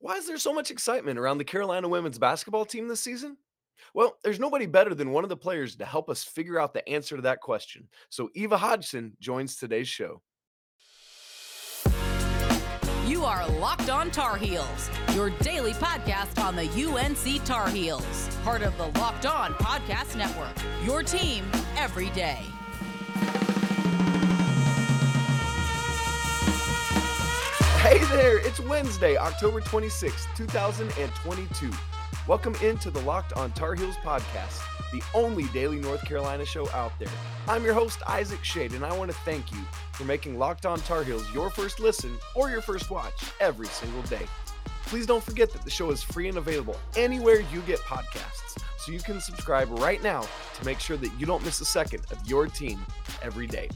Why is there so much excitement around the Carolina women's basketball team this season? Well, there's nobody better than one of the players to help us figure out the answer to that question. So, Eva Hodgson joins today's show. You are Locked On Tar Heels, your daily podcast on the UNC Tar Heels, part of the Locked On Podcast Network. Your team every day. Hey there, it's Wednesday, October 26th, 2022. Welcome into the Locked on Tar Heels podcast, the only daily North Carolina show out there. I'm your host, Isaac Shade, and I want to thank you for making Locked on Tar Heels your first listen or your first watch every single day. Please don't forget that the show is free and available anywhere you get podcasts, so you can subscribe right now to make sure that you don't miss a second of your team every day.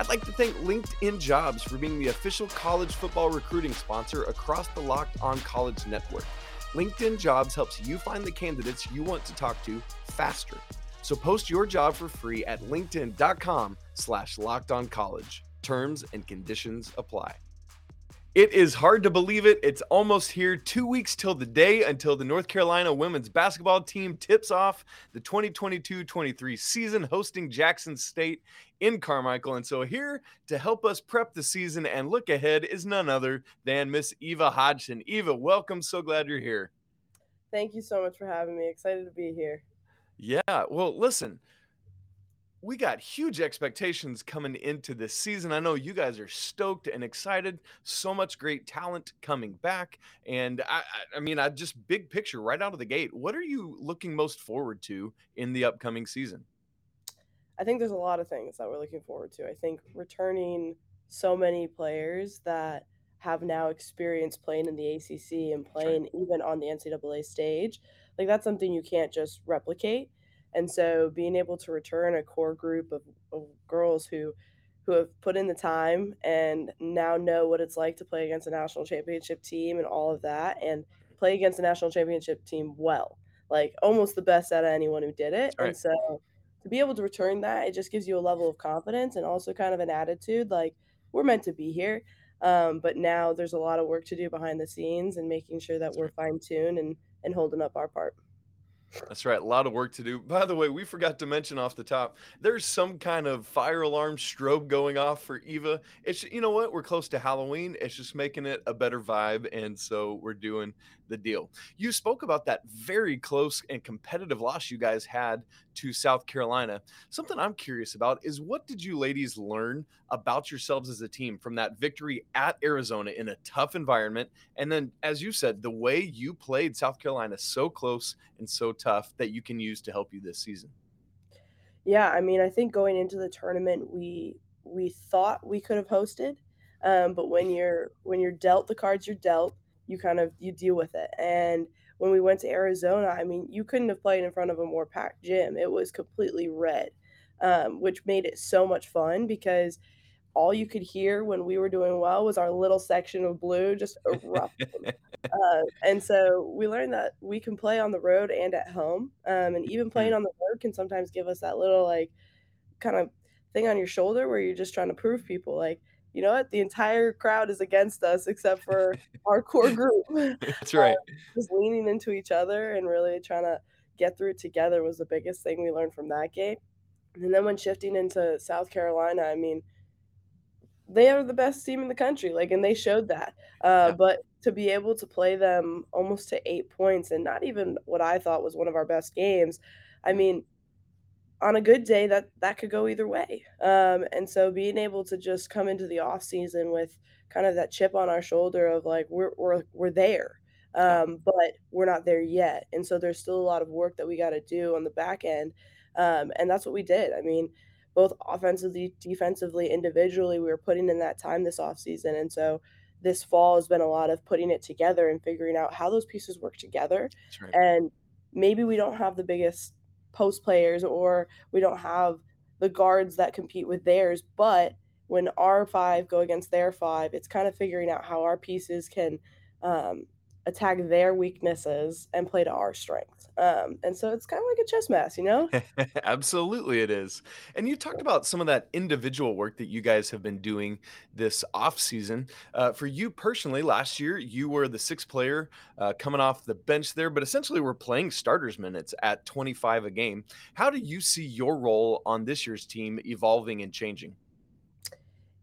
I'd like to thank LinkedIn Jobs for being the official college football recruiting sponsor across the Locked On College network. LinkedIn Jobs helps you find the candidates you want to talk to faster. So post your job for free at linkedin.com slash locked on college. Terms and conditions apply. It is hard to believe it. It's almost here. Two weeks till the day until the North Carolina women's basketball team tips off the 2022 23 season, hosting Jackson State in Carmichael. And so, here to help us prep the season and look ahead is none other than Miss Eva Hodgson. Eva, welcome. So glad you're here. Thank you so much for having me. Excited to be here. Yeah. Well, listen we got huge expectations coming into this season. I know you guys are stoked and excited. So much great talent coming back. And I, I mean, I just big picture right out of the gate. What are you looking most forward to in the upcoming season? I think there's a lot of things that we're looking forward to. I think returning so many players that have now experience playing in the ACC and playing right. even on the NCAA stage, like that's something you can't just replicate. And so being able to return a core group of, of girls who who have put in the time and now know what it's like to play against a national championship team and all of that and play against a national championship team well. Like almost the best out of anyone who did it. Right. And so to be able to return that, it just gives you a level of confidence and also kind of an attitude like we're meant to be here. Um, but now there's a lot of work to do behind the scenes and making sure that we're fine tuned and, and holding up our part. That's right. A lot of work to do. By the way, we forgot to mention off the top, there's some kind of fire alarm strobe going off for Eva. It's you know what? We're close to Halloween. It's just making it a better vibe, and so we're doing the deal. You spoke about that very close and competitive loss you guys had to South Carolina. Something I'm curious about is what did you ladies learn about yourselves as a team from that victory at Arizona in a tough environment? And then, as you said, the way you played South Carolina so close and so tough that you can use to help you this season. Yeah, I mean, I think going into the tournament, we we thought we could have hosted, um, but when you're when you're dealt the cards you're dealt, you kind of you deal with it. And when we went to Arizona, I mean, you couldn't have played in front of a more packed gym. It was completely red, um, which made it so much fun because all you could hear when we were doing well was our little section of blue just erupting. uh, and so we learned that we can play on the road and at home. Um, and even playing mm. on the road can sometimes give us that little like kind of thing on your shoulder where you're just trying to prove people like, you know what? The entire crowd is against us except for our core group. That's right. Uh, just leaning into each other and really trying to get through it together was the biggest thing we learned from that game. And then when shifting into South Carolina, I mean, they are the best team in the country, like, and they showed that. Uh, yeah. But to be able to play them almost to eight points and not even what I thought was one of our best games, I mean, on a good day that that could go either way. Um, and so being able to just come into the off season with kind of that chip on our shoulder of like we're we're, we're there um, but we're not there yet. And so there's still a lot of work that we got to do on the back end um, and that's what we did. I mean both offensively defensively individually we were putting in that time this off season. And so this fall has been a lot of putting it together and figuring out how those pieces work together right. and maybe we don't have the biggest post players or we don't have the guards that compete with theirs. But when our five go against their five, it's kind of figuring out how our pieces can um, attack their weaknesses and play to our strengths. Um, and so it's kind of like a chess match, you know? Absolutely, it is. And you talked about some of that individual work that you guys have been doing this off season. Uh, for you personally, last year you were the sixth player uh, coming off the bench there, but essentially we're playing starters minutes at 25 a game. How do you see your role on this year's team evolving and changing?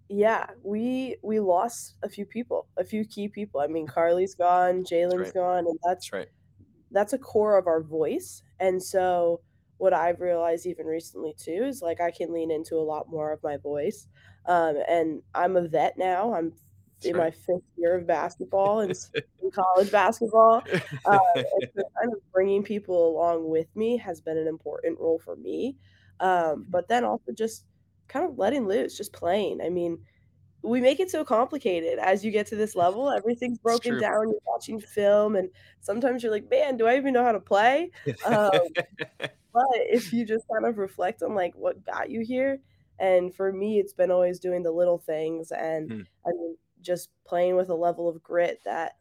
Yeah, we we lost a few people, a few key people. I mean, Carly's gone, Jalen's right. gone, and that's That's right. that's a core of our voice. And so what I've realized even recently too is like I can lean into a lot more of my voice. Um, and I'm a vet now. I'm in my fifth year of basketball and in college basketball. Uh, and so kind of bringing people along with me has been an important role for me. Um, but then also just kind of letting loose, just playing. I mean, we make it so complicated as you get to this level, everything's broken down, you're watching film, and sometimes you're like, "Man, do I even know how to play?" Um, but if you just kind of reflect on, like, what got you here and for me, it's been always doing the little things and, Hmm, I mean, just playing with a level of grit that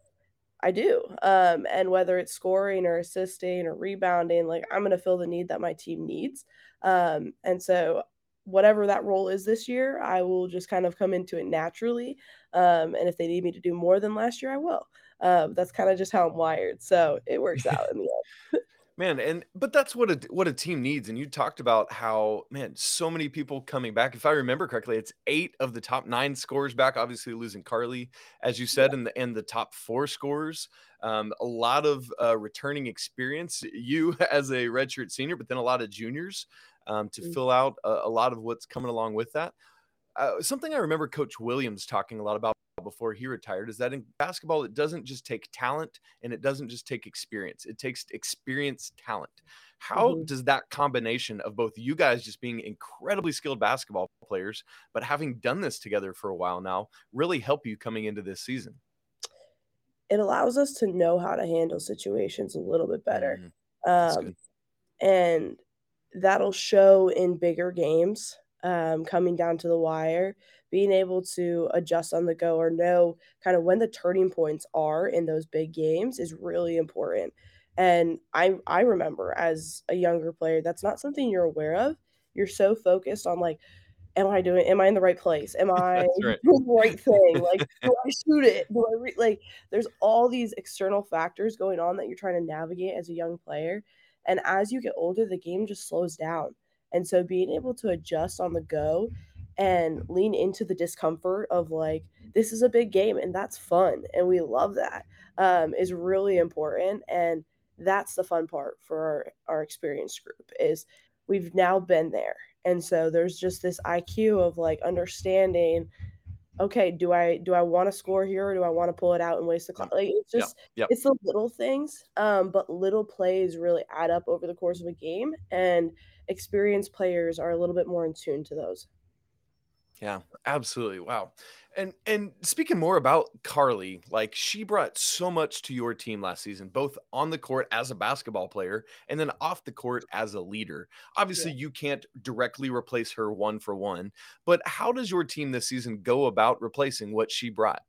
I do, um, and whether it's scoring or assisting or rebounding, like, I'm gonna fill the need that my team needs, um, and so whatever that role is this year, I will just kind of come into it naturally, um, and if they need me to do more than last year, I will. Um, that's kinda just how I'm wired, so it works out in the end. Man, and but that's what a what a team needs, and you talked about how, man, so many people coming back. If I remember correctly, it's 8 of the top 9 scores back, obviously losing Carly, as you Yeah, said, and the and the top 4 scores. Um, a lot of, uh, returning experience, you as a redshirt senior, but then a lot of juniors, um, to mm, fill out a a lot of what's coming along with that. Uh, something I remember Coach Williams talking a lot about before he retired is that in basketball, it doesn't just take talent and it doesn't just take experience. It takes experience, talent. How mhm. does that combination of both you guys just being incredibly skilled basketball players, but having done this together for a while now, really help you coming into this season? It allows us to know how to handle situations a little bit better, Mm, that's um, and that'll show in bigger games, um, coming down to the wire, being able to adjust on the go or know kind of when the turning points are in those big games is really important. And I I remember as a younger player, that's not something you're aware of. You're so focused on like, am I doing am I in the right place? Am I right. doing the right thing? Like, do I shoot it? Do I re like, there's all these external factors going on that you're trying to navigate as a young player, and as you get older, the game just slows down, and so being able to adjust on the go and lean into the discomfort of, like, this is a big game, and that's fun, and we love that, um, is really important, and that's the fun part for our our experienced group is we've now been there, and so there's just this IQ of, like, understanding okay, do I do I wanna score here or do I wanna pull it out and waste the clock? Like, it's just Yep. it's the little things, um, but little plays really add up over the course of a game, and experienced players are a little bit more in tune to those. Yeah, absolutely. Wow. And and speaking more about Carly, like she brought so much to your team last season, both on the court as a basketball player and then off the court as a leader. Yeah. Obviously, you can't directly replace her one for one, but how does your team this season go about replacing what she brought?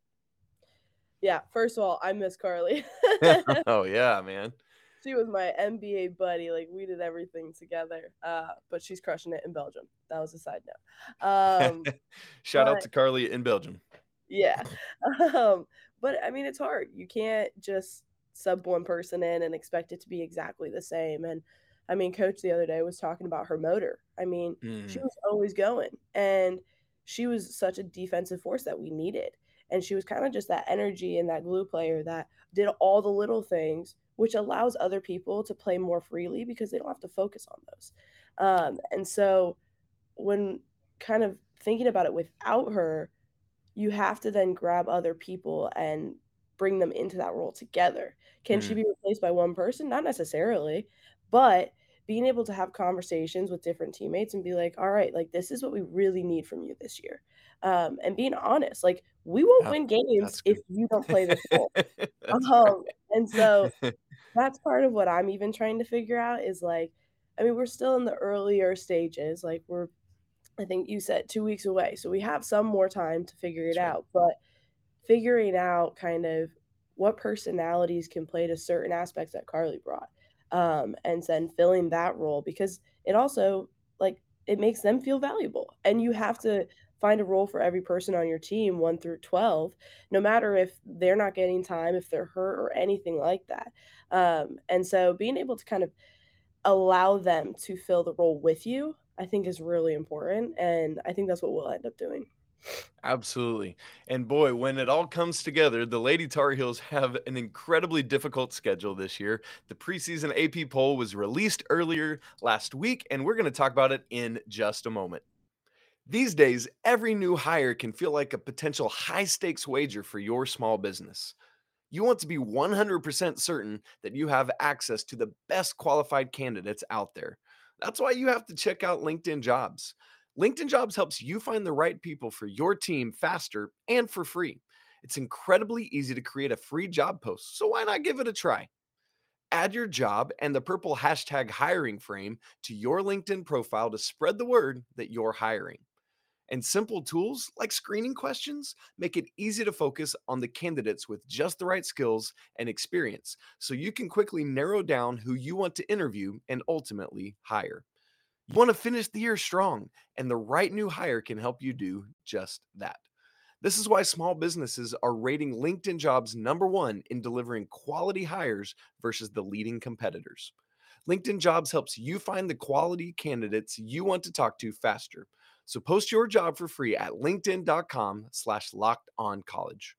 Yeah, first of all, I miss Carly. oh yeah, man. She was my MBA buddy, like, we did everything together, uh, but she's crushing it in Belgium. That was a side note. Um, Shout out to Carly in Belgium. Yeah. Um, but I mean, it's hard. You can't just sub one person in and expect it to be exactly the same. And I mean, coach the other day was talking about her motor. I mean, she Mm, was always going and she was such a defensive force that we needed. And she was kind of just that energy and that glue player that did all the little things, which allows other people to play more freely because they don't have to focus on those. Um, and so when kind of thinking about it without her, you have to then grab other people and bring them into that role together. Can she mm, be replaced by one person? Not necessarily, but being able to have conversations with different teammates and be like, "All right, like this is what we really need from you this year." Um, and being honest, like we won't yeah, win games if you don't play this role. Um, and so. that's part of what I'm even trying to figure out is like, I mean, we're still in the earlier stages. Like we're I think you said 2 weeks away, so we have some more time to figure it That's right. out, but figuring out kind of what personalities can play to certain aspects that Carly brought. Um, and then filling that role because it also like it makes them feel valuable. And you have to find a role for every person on your team, 1 through 12, no matter if they're not getting time, if they're hurt or anything like that. Um, and so being able to kind of allow them to fill the role with you, I think is really important. And I think that's what we'll end up doing. Absolutely. And boy, when it all comes together, the Lady Tar Heels have an incredibly difficult schedule this year. The preseason AP poll was released earlier last week, and we're going to talk about it in just a moment. These days, every new hire can feel like a potential high stakes wager for your small business. You want to be 100% certain that you have access to the best qualified candidates out there. That's why you have to check out LinkedIn Jobs. LinkedIn Jobs helps you find the right people for your team faster and for free. It's incredibly easy to create a free job post, so why not give it a try? Add your job and the purple hashtag hiring frame to your LinkedIn profile to spread the word that you're hiring. And simple tools like screening questions make it easy to focus on the candidates with just the right skills and experience so you can quickly narrow down who you want to interview and ultimately hire. You want to finish the year strong, and the right new hire can help you do just that. This is why small businesses are rating LinkedIn jobs number one in delivering quality hires versus the leading competitors. LinkedIn jobs helps you find the quality candidates you want to talk to faster so post your job for free at linkedin.com slash locked on college.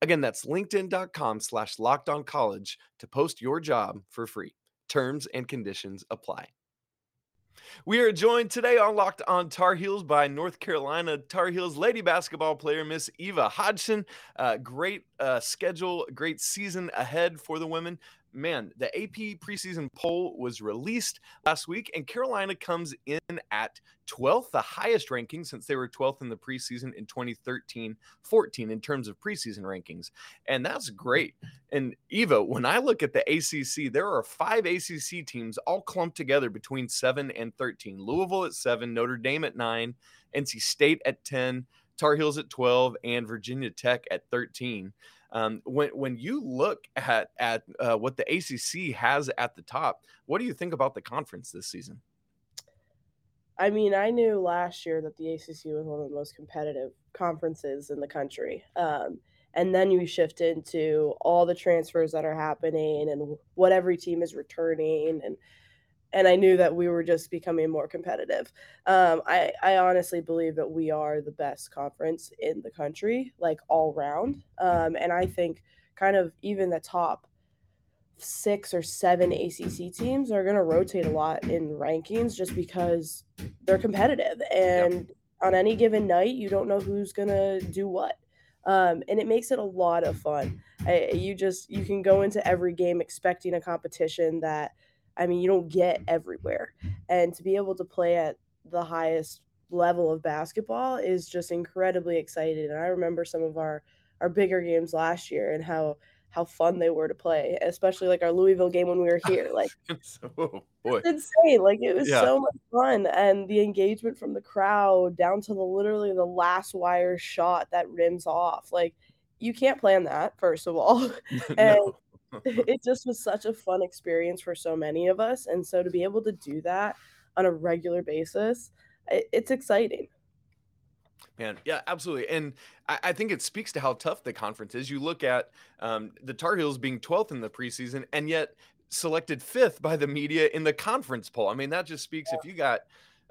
Again, that's linkedin.com slash locked on college to post your job for free. Terms and conditions apply. We are joined today on Locked on Tar Heels by North Carolina Tar Heels lady basketball player Miss Eva Hodgson. Uh, great uh, schedule, great season ahead for the women man, the AP preseason poll was released last week, and Carolina comes in at 12th, the highest ranking since they were 12th in the preseason in 2013 14 in terms of preseason rankings. And that's great. And Eva, when I look at the ACC, there are five ACC teams all clumped together between 7 and 13 Louisville at 7, Notre Dame at 9, NC State at 10. Tar Heels at 12 and Virginia Tech at 13. Um, when when you look at at uh, what the ACC has at the top, what do you think about the conference this season? I mean, I knew last year that the ACC was one of the most competitive conferences in the country. Um, and then you shift into all the transfers that are happening and what every team is returning and and I knew that we were just becoming more competitive. Um, I, I honestly believe that we are the best conference in the country, like all round. Um, and I think kind of even the top six or seven ACC teams are going to rotate a lot in rankings just because they're competitive. And on any given night, you don't know who's going to do what. Um, and it makes it a lot of fun. I, you just you can go into every game expecting a competition that – I mean, you don't get mm. everywhere. And to be able to play at the highest level of basketball is just incredibly exciting. And I remember some of our our bigger games last year and how how fun they were to play, especially like our Louisville game when we were here. Like, oh, boy. it's insane. Like, it was yeah. so much fun, and the engagement from the crowd down to the literally the last wire shot that rims off. Like, you can't plan that, first of all, and no. it just was such a fun experience for so many of us. And so to be able to do that on a regular basis, it's exciting. Man, yeah, absolutely. And I, I, think it speaks to how tough the conference is. You look at um, the Tar Heels being 12th in the preseason and yet selected fifth by the media in the conference poll. I mean, that just speaks yeah. if you got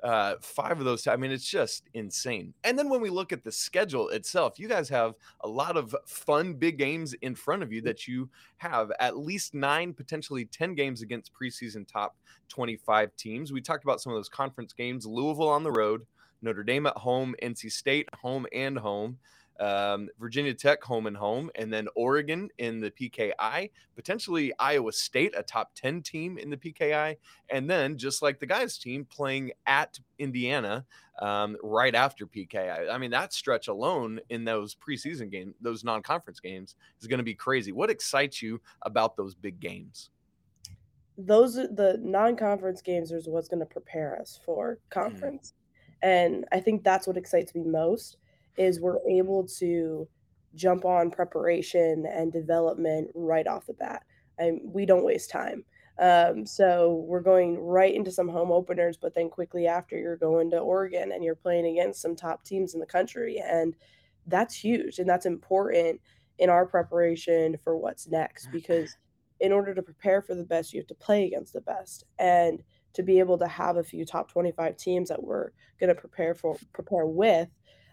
uh, five of those. I mean, it's just insane. And then when we look at the schedule itself, you guys have a lot of fun big games in front of you that you have at least nine, potentially 10 games against preseason top 25 teams. We talked about some of those conference games Louisville on the road, Notre Dame at home, NC State home and home um, Virginia Tech home and home, and then Oregon in the PKI, potentially Iowa State, a top 10 team in the PKI, and then just like the guys' team playing at Indiana um, right after PKI. I mean, that stretch alone in those preseason games, those non conference games, is going to be crazy. What excites you about those big games? Those the non-conference games is what's going to prepare us for mm-hmm. conference, mm. and I think that's what excites me most is we're able to jump on preparation and development right off the bat. And we don't waste time. Um, so we're going right into some home openers, but then quickly after you're going to Oregon and you're playing against some top teams in the country. And that's huge and that's important in our preparation for what's next because in order to prepare for the best, you have to play against the best. And to be able to have a few top 25 teams that we're going to prepare for prepare with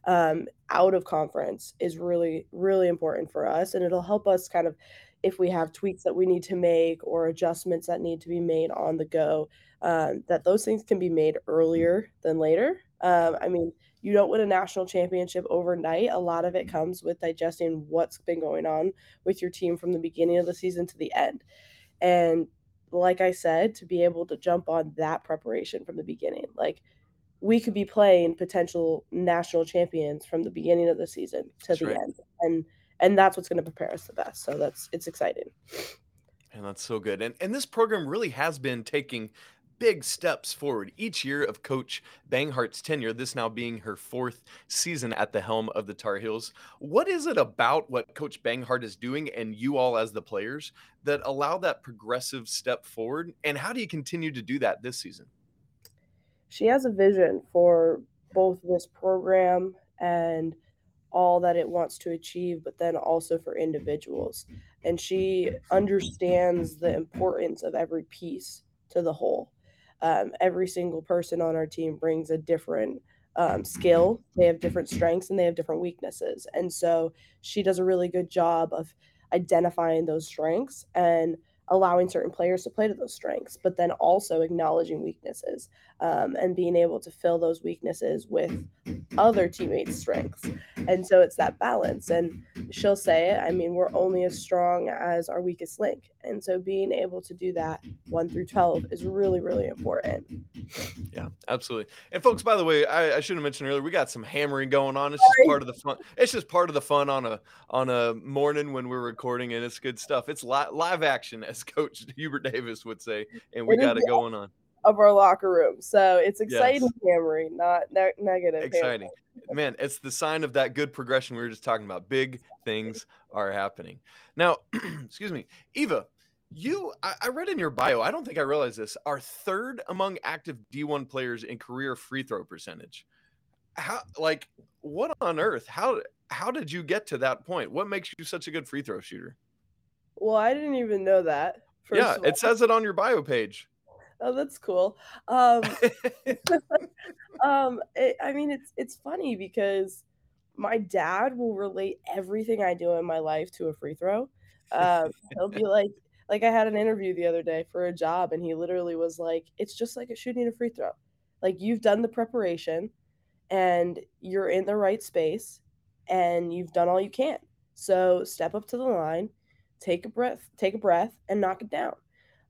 um, out of conference is really really important for us and it'll help us kind of if we have tweaks that we need to make or adjustments that need to be made on the go um, that those things can be made earlier than later. Um, i mean you don't win a national championship overnight. A lot of it comes with digesting what's been going on with your team from the beginning of the season to the end. And like i said to be able to jump on that preparation from the beginning like we could be playing potential national champions from the beginning of the season to that's the right. end and and that's what's going to prepare us the best so that's it's exciting. And that's so good and and this program really has been taking big steps forward. Each year of coach banghart's tenure this now being her fourth season at the helm of the tar heels what is it about what coach banghart is doing and you all as the players that allow that progressive step forward and how do you continue to do that this season she has a vision for both this program and all that it wants to achieve, but then also for individuals. And she understands the importance of every piece to the whole. Um, every single person on our team brings a different um, skill, they have different strengths, and they have different weaknesses. And so she does a really good job of identifying those strengths and allowing certain players to play to those strengths, but then also acknowledging weaknesses um, and being able to fill those weaknesses with other teammates' strengths. And so it's that balance. And she'll say it. I mean, we're only as strong as our weakest link. And so being able to do that one through 12 is really, really important. Yeah, absolutely. And folks, by the way, I, I should have mentioned earlier, we got some hammering going on. It's just Sorry. part of the fun. It's just part of the fun on a on a morning when we're recording, and it's good stuff. It's li- live action, as Coach Hubert Davis would say, and we it got it going on of our locker room. So it's exciting yes. not ne- negative. Exciting. Hammering. Man, it's the sign of that good progression we were just talking about. Big things are happening. Now, excuse me, Eva, you, I, I, read in your bio, I don't think I realized this, are third among active D1 players in career free throw percentage. How, like, what on earth? How, how did you get to that point? What makes you such a good free throw shooter? Well, I didn't even know that. yeah, it says it on your bio page. Oh, that's cool. Um, um, it, I mean, it's it's funny because my dad will relate everything I do in my life to a free throw. Um, he'll be like, like I had an interview the other day for a job, and he literally was like, "It's just like a shooting a free throw. Like you've done the preparation, and you're in the right space, and you've done all you can. So step up to the line, take a breath, take a breath, and knock it down."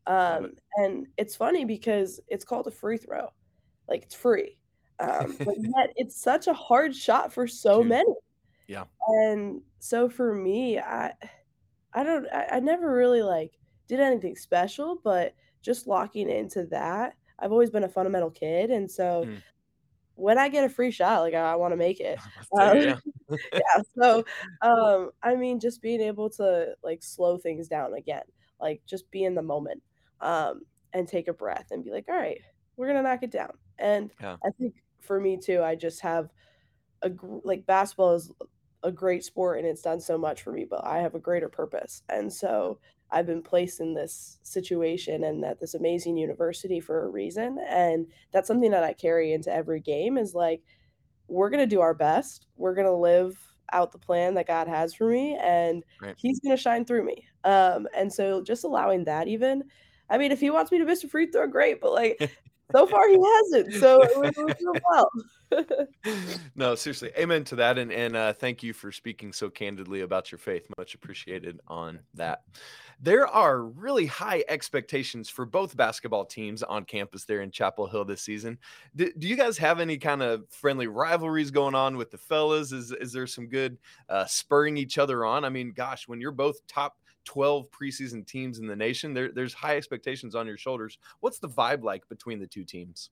Um, and it's funny because it's called a free throw, like it's free, um, but yet it's such a hard shot for so Dude. many. Yeah. And so for me, I, I don't, I, I never really like did anything special, but just locking into that, I've always been a fundamental kid, and so. Mm. When I get a free shot, like I, I want to make it. Um, yeah. yeah. So, um, I mean, just being able to like slow things down again, like just be in the moment um, and take a breath and be like, all right, we're gonna knock it down. And yeah. I think for me too, I just have a like basketball is a great sport and it's done so much for me, but I have a greater purpose. And so I've been placed in this situation and at this amazing university for a reason. And that's something that I carry into every game is like, we're going to do our best. We're going to live out the plan that God has for me and right. he's going to shine through me. Um, and so just allowing that even I mean, if he wants me to miss a free throw, great. But like, so far he hasn't. So we're doing well. no, seriously, amen to that, and and uh, thank you for speaking so candidly about your faith. Much appreciated on that. There are really high expectations for both basketball teams on campus there in Chapel Hill this season. Do, do you guys have any kind of friendly rivalries going on with the fellas? Is is there some good uh, spurring each other on? I mean, gosh, when you're both top 12 preseason teams in the nation. There, there's high expectations on your shoulders. What's the vibe like between the two teams?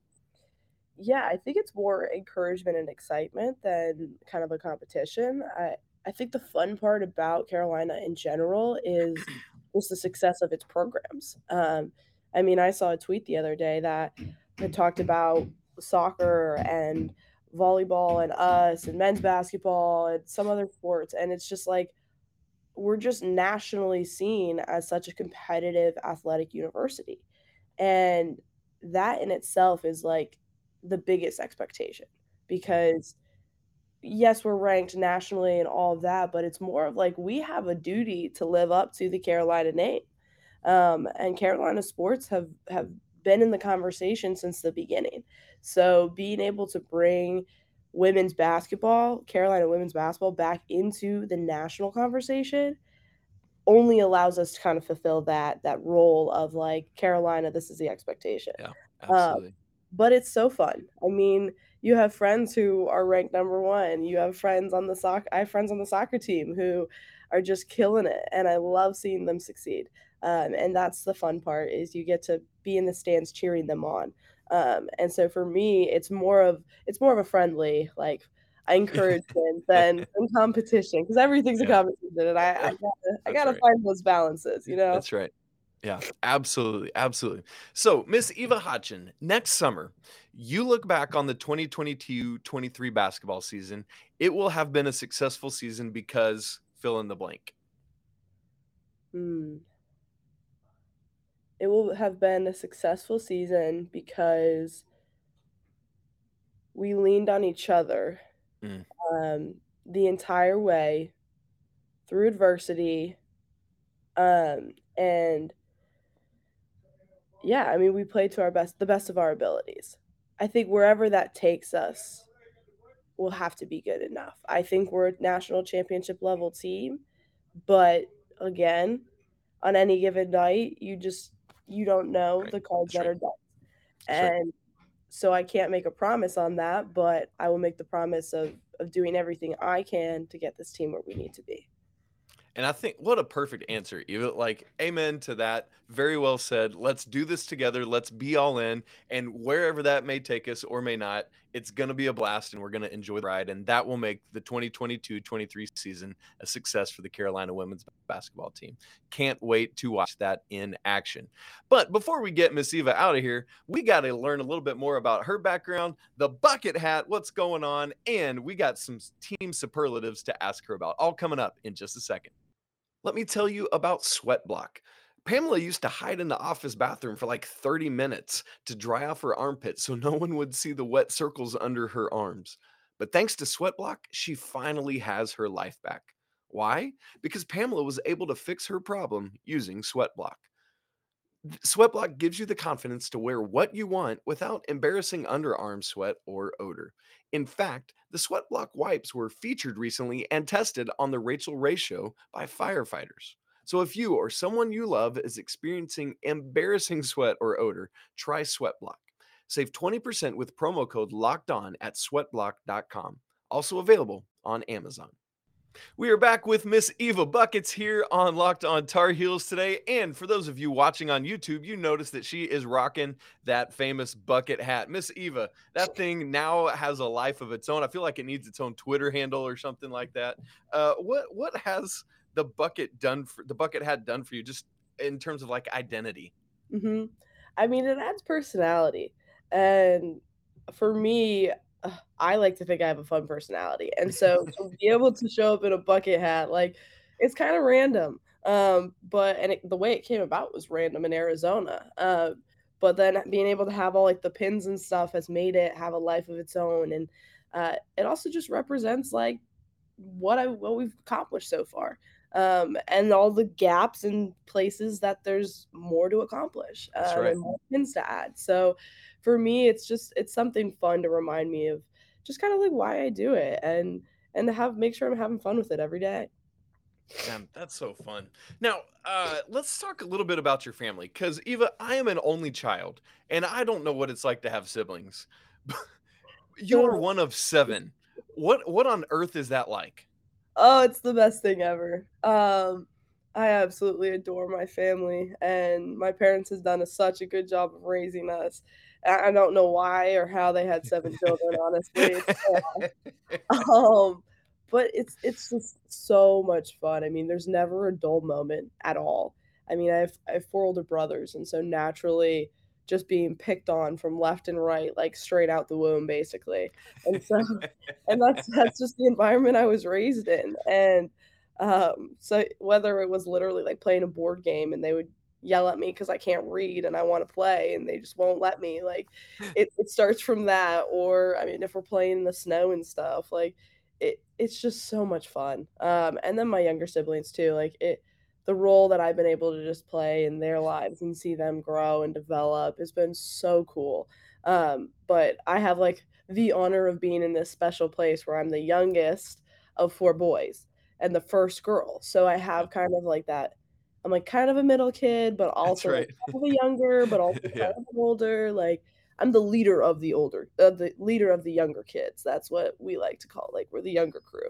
Yeah, I think it's more encouragement and excitement than kind of a competition. I, I think the fun part about Carolina in general is just the success of its programs. Um, I mean, I saw a tweet the other day that had talked about soccer and volleyball and us and men's basketball and some other sports, and it's just like we're just nationally seen as such a competitive athletic university. And that in itself is like the biggest expectation because yes, we're ranked nationally and all of that, but it's more of like we have a duty to live up to the Carolina name. Um, and Carolina sports have have been in the conversation since the beginning. So being able to bring women's basketball, Carolina women's basketball back into the national conversation only allows us to kind of fulfill that that role of like Carolina, this is the expectation. Yeah, Um, absolutely. but it's so fun. I mean, you have friends who are ranked number one. You have friends on the soc. I have friends on the soccer team who are just killing it, and I love seeing them succeed. Um, and that's the fun part is you get to be in the stands cheering them on. Um, and so for me, it's more of it's more of a friendly like I encourage them than, competition because everything's a competition, and I I gotta I gotta right. find those balances, you know. That's right. Yeah, absolutely, absolutely. So, Miss Eva Hodgson, next summer, you look back on the 2022-23 basketball season. It will have been a successful season because fill in the blank. Hmm. It will have been a successful season because we leaned on each other Mm. um, the entire way through adversity. Um, and yeah, I mean, we played to our best, the best of our abilities. I think wherever that takes us will have to be good enough. I think we're a national championship level team, but again, on any given night, you just you don't know Right. the cards That's that right. are dealt. And so I can't make a promise on that, but I will make the promise of of doing everything I can to get this team where we need to be. And I think what a perfect answer, Eva. Like, amen to that. Very well said. Let's do this together. Let's be all in. And wherever that may take us or may not, it's going to be a blast and we're going to enjoy the ride. And that will make the 2022 23 season a success for the Carolina women's basketball team. Can't wait to watch that in action. But before we get Miss Eva out of here, we got to learn a little bit more about her background, the bucket hat, what's going on, and we got some team superlatives to ask her about. All coming up in just a second. Let me tell you about Sweat Block. Pamela used to hide in the office bathroom for like 30 minutes to dry off her armpits so no one would see the wet circles under her arms. But thanks to Sweat Block, she finally has her life back. Why? Because Pamela was able to fix her problem using Sweat Block. Sweat Block gives you the confidence to wear what you want without embarrassing underarm sweat or odor. In fact, the Sweatblock wipes were featured recently and tested on the Rachael Ray show by firefighters. So if you or someone you love is experiencing embarrassing sweat or odor, try Sweatblock. Save 20% with promo code locked on at sweatblock.com. Also available on Amazon. We are back with Miss Eva Buckets here on Locked On Tar Heels today. And for those of you watching on YouTube, you notice that she is rocking that famous bucket hat. Miss Eva, that thing now has a life of its own. I feel like it needs its own Twitter handle or something like that. Uh, what what has the bucket done for the bucket hat done for you, just in terms of like identity? hmm I mean, it adds personality, and for me, uh, I like to think I have a fun personality, and so to be able to show up in a bucket hat, like, it's kind of random. Um, but and it, the way it came about was random in Arizona. Uh, but then being able to have all like the pins and stuff has made it have a life of its own, and uh, it also just represents like what I what we've accomplished so far um, and all the gaps and places that there's more to accomplish um, right. and more pins to add. So for me, it's just it's something fun to remind me of just kind of like why I do it and and to have make sure I'm having fun with it every day. Man, that's so fun. Now, uh, let's talk a little bit about your family. Because, Eva, I am an only child, and I don't know what it's like to have siblings. you are one of seven. What what on earth is that like? oh, it's the best thing ever. Um, I absolutely adore my family, and my parents has done a, such a good job of raising us. I I don't know why or how they had seven children, honestly. Um, but it's it's just so much fun. I mean, there's never a dull moment at all. I mean, I have I have four older brothers, and so naturally, just being picked on from left and right, like straight out the womb, basically. And so, and that's that's just the environment I was raised in. And um, so whether it was literally like playing a board game and they would yell at me because I can't read and I want to play and they just won't let me, like it, it starts from that. Or I mean, if we're playing in the snow and stuff, like it it's just so much fun. Um, and then my younger siblings too, like it the role that I've been able to just play in their lives and see them grow and develop has been so cool. Um, but I have like the honor of being in this special place where I'm the youngest of four boys and the first girl. So I have kind of like that. I'm like kind of a middle kid, but also like kind of a younger, but also kind Yeah. of older. Like I'm the leader of the older, uh, the leader of the younger kids. That's what we like to call like we're the younger crew.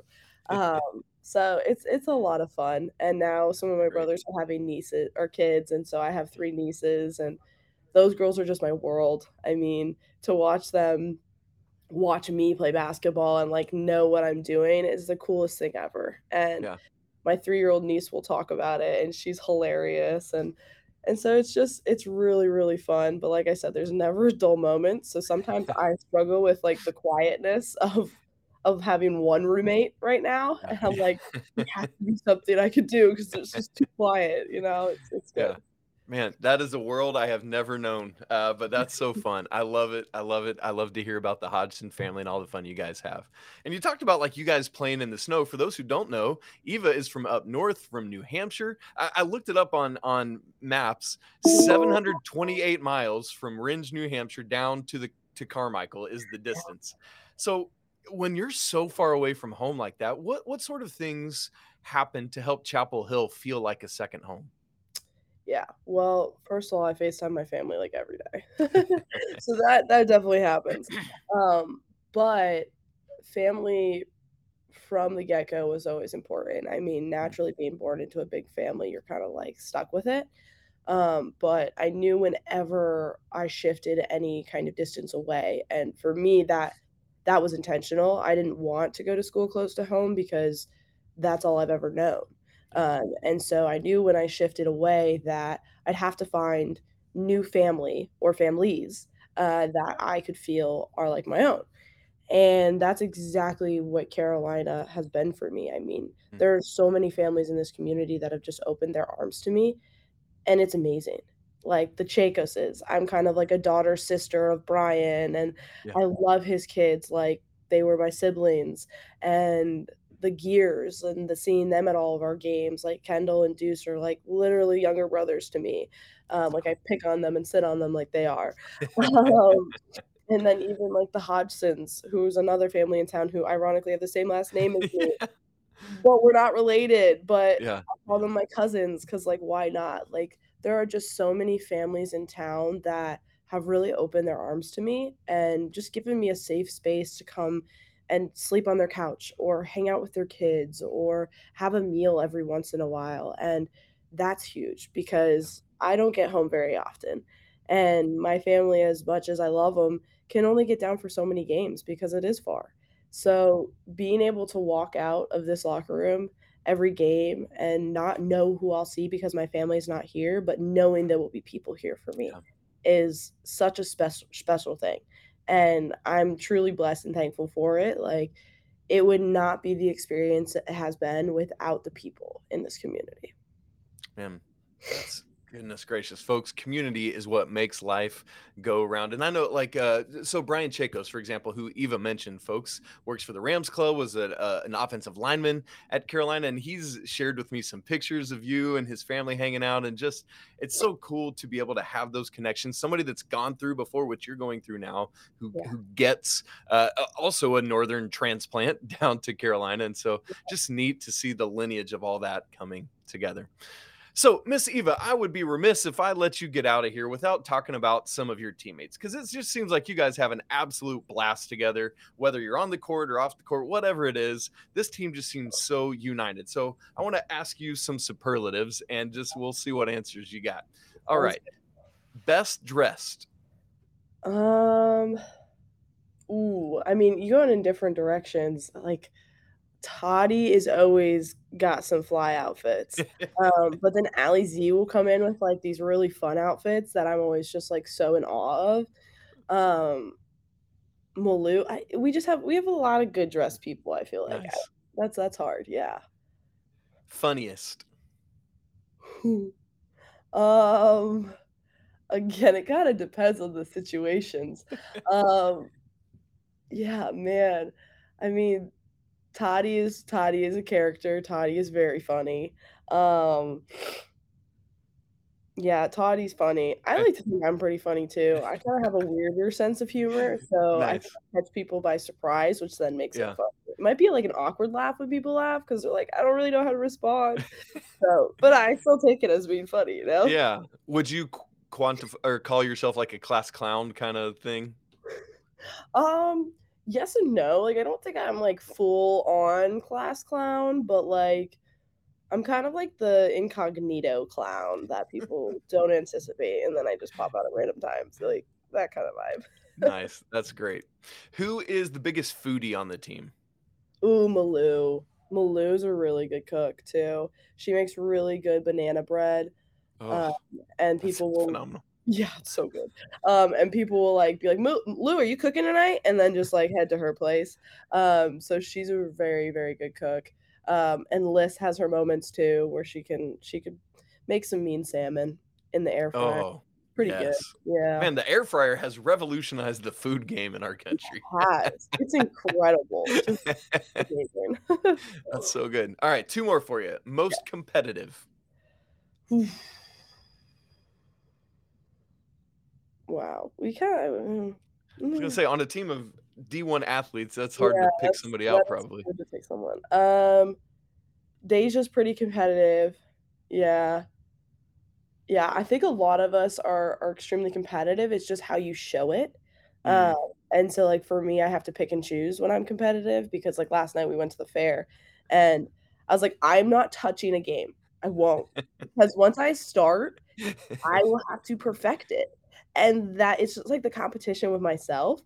Um, so it's it's a lot of fun. And now some of my brothers are having nieces or kids, and so I have three nieces, and those girls are just my world. I mean, to watch them watch me play basketball and like know what I'm doing is the coolest thing ever. And Yeah. My three-year-old niece will talk about it and she's hilarious and and so it's just it's really really fun but like I said there's never a dull moment so sometimes I struggle with like the quietness of of having one roommate right now and I'm like there has to be something I could do because it's just too quiet you know it's it's Yeah. Man, that is a world I have never known. Uh, but that's so fun. I love it. I love it. I love to hear about the Hodgson family and all the fun you guys have. And you talked about like you guys playing in the snow. For those who don't know, Eva is from up north, from New Hampshire. I, I looked it up on on maps. 728 miles from Rindge, New Hampshire, down to the to Carmichael is the distance. So when you're so far away from home like that, what what sort of things happen to help Chapel Hill feel like a second home? Yeah. Well, first of all, I FaceTime my family like every day. So that that definitely happens. Um, but family from the get-go was always important. I mean, naturally being born into a big family, you're kind of like stuck with it. Um, but I knew whenever I shifted any kind of distance away, and for me that that was intentional. I didn't want to go to school close to home because that's all I've ever known. Um, and so I knew when I shifted away that I'd have to find new family or families uh, that I could feel are like my own. And that's exactly what Carolina has been for me. I mean, Mm, there are so many families in this community that have just opened their arms to me, and it's amazing. Like the Chacoses, I'm kind of like a daughter sister of Brian, and Yeah. I love his kids like they were my siblings. And the Gears and the seeing them at all of our games, like Kendall and Deuce are like literally younger brothers to me. Um, like I pick on them and sit on them like they are. Um, and then even like the Hodgsons, who's another family in town who ironically have the same last name as me, but we're not related. But Yeah. I call them my cousins because, like, why not? Like, there are just so many families in town that have really opened their arms to me and just given me a safe space to come and sleep on their couch or hang out with their kids or have a meal every once in a while. And that's huge because I don't get home very often. And my family, as much as I love them, can only get down for so many games because it is far. So being able to walk out of this locker room every game and not know who I'll see because my family's not here, but knowing there will be people here for me Yeah. is such a special special thing. And I'm truly blessed and thankful for it. Like it would not be the experience it has been without the people in this community. Man, that's goodness gracious, folks. Community is what makes life go around. And I know, like, uh, so Brian Chacos, for example, who Eva mentioned, folks, works for the Rams Club, was a, uh, an offensive lineman at Carolina, and he's shared with me some pictures of you and his family hanging out. And just, it's so cool to be able to have those connections. Somebody that's gone through before what you're going through now, who Yeah. who gets uh, also a northern transplant down to Carolina, and so just neat to see the lineage of all that coming together. So, Miss Eva, I would be remiss if I let you get out of here without talking about some of your teammates because it just seems like you guys have an absolute blast together, whether you're on the court or off the court, whatever it is. This team just seems so united. So, I want to ask you some superlatives and just we'll see what answers you got. All right. Best dressed. Um, ooh, I mean, you're going in different directions. Like Toddy is always got some fly outfits. Um, but then Ali Z will come in with like these really fun outfits that I'm always just like so in awe of. Um, Malou, I, we just have we have a lot of good dressed people. I feel like I, that's that's hard. Yeah. Funniest. um, again, it kind of depends on the situations. Um, yeah, man. I mean, Toddy is Toddy is a character. Toddy is very funny. Um, yeah, Toddy's funny. I like to think I'm pretty funny too. I kind of have a weirder sense of humor, so I catch people by surprise, which then makes Yeah. it fun. It might be like an awkward laugh when people laugh because they're like, I don't really know how to respond. So, but I still take it as being funny, you know? Yeah. Would you quantify or call yourself like a class clown kind of thing? Um, yes and no. Like, I don't think I'm like full on class clown, but like, I'm kind of like the incognito clown that people don't anticipate, and then I just pop out at random times, like that kind of vibe. Nice. That's great. Who is the biggest foodie on the team? Ooh, Malou. Malou's a really good cook too. She makes really good banana bread, Oh, um, and people will phenomenal. Yeah, it's so good. Um, and people will like be like, Lou, are you cooking tonight? And then just like head to her place. Um, so she's a very, very good cook. Um, and Liz has her moments too, where she can she could make some mean salmon in the air fryer. Oh, Pretty good. Yeah. Man, the air fryer has revolutionized the food game in our country. Has. It's incredible. That's so good. All right, two more for you. Most competitive. Wow. We kind of I was gonna say on a team of D1 athletes, that's hard Yeah, to pick somebody out, probably. hard to pick someone. Um, Deja's pretty competitive. Yeah. Yeah, I think a lot of us are are extremely competitive. It's just how you show it. Mm. Um, and so like for me, I have to pick and choose when I'm competitive because like last night we went to the fair and I was like, I'm not touching a game. I won't. because once I start, I will have to perfect it. And that it's just like the competition with myself.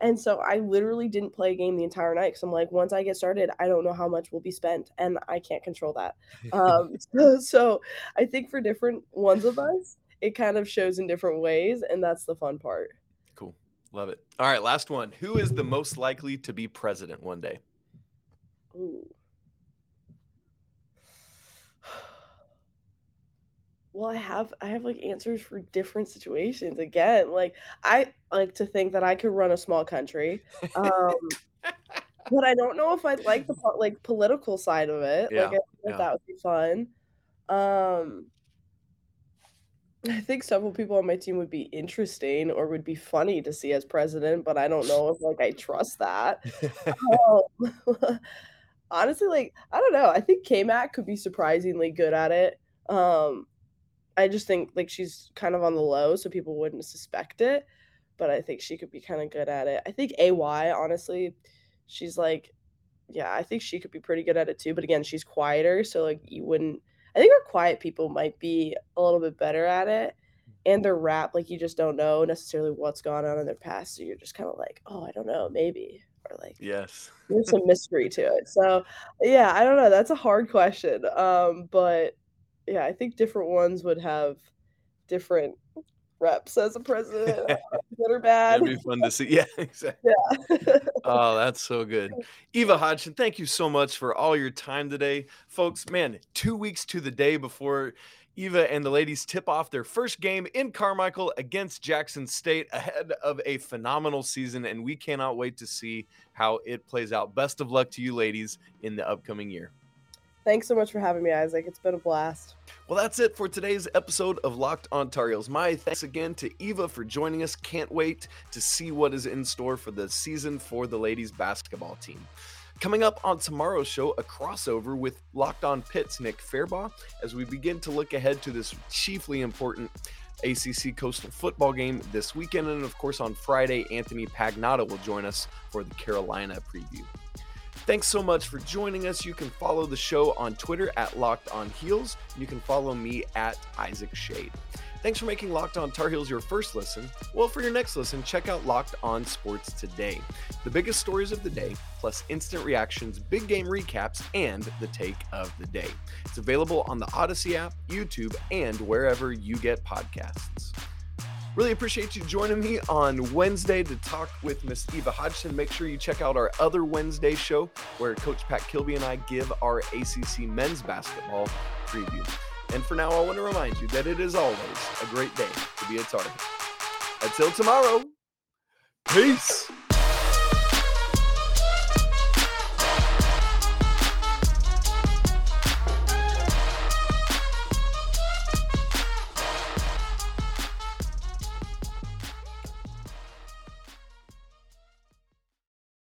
And so I literally didn't play a game the entire night because I'm like, once I get started, I don't know how much will be spent, and I can't control that. Um, so, so I think for different ones of us, it kind of shows in different ways, and that's the fun part. Cool. Love it. All right, last one. Who is the most likely to be president one day? Ooh. Well, I have I have like answers for different situations. Again, like I like to think that I could run a small country. Um, but I don't know if I'd like the like political side of it. Yeah, Like I think yeah. that would be fun. Um, I think several people on my team would be interesting or would be funny to see as president, but I don't know if like I trust that. Um, honestly, like I don't know. I think K Mac could be surprisingly good at it. Um, I just think like she's kind of on the low, so people wouldn't suspect it. But I think she could be kind of good at it. I think AY, honestly, she's like, yeah, I think she could be pretty good at it too. But again, she's quieter, so like you wouldn't. I think our quiet people might be a little bit better at it. And their rap, like you just don't know necessarily what's gone on in their past. So you're just kind of like, oh, I don't know, maybe. Or like yes. there's some mystery to it. So yeah, I don't know. That's a hard question. Um, but yeah, I think different ones would have different reps as a president, good or bad. It'd be fun to see. Yeah, exactly. Yeah. Oh, that's so good. Eva Hodgson, thank you so much for all your time today. Folks, man, two weeks to the day before Eva and the ladies tip off their first game in Carmichael against Jackson State ahead of a phenomenal season, and we cannot wait to see how it plays out. Best of luck to you ladies in the upcoming year. Thanks so much for having me, Isaac. It's been a blast. Well, that's it for today's episode of Locked on Tar Heels. My thanks again to Eva for joining us. Can't wait to see what is in store for the season for the ladies basketball team. Coming up on tomorrow's show, a crossover with Locked on Pitt's Nick Fairbaugh as we begin to look ahead to this chiefly important ACC Coastal football game this weekend. And of course, on Friday, Anthony Pagnotta will join us for the Carolina preview. Thanks so much for joining us. You can follow the show on Twitter at Locked On Heels. You can follow me at Isaac Schade. Thanks for making Locked On Tar Heels your first listen. Well, for your next listen, check out Locked On Sports Today. The biggest stories of the day, plus instant reactions, big game recaps, and the take of the day. It's available on the Audacy app, YouTube, and wherever you get podcasts. Really appreciate you joining me on Wednesday to talk with Miss Eva Hodgson. Make sure you check out our other Wednesday show where Coach Pat Kilby and I give our ACC men's basketball preview. And for now, I want to remind you that it is always a great day to be a Tar Heel. Until tomorrow, peace.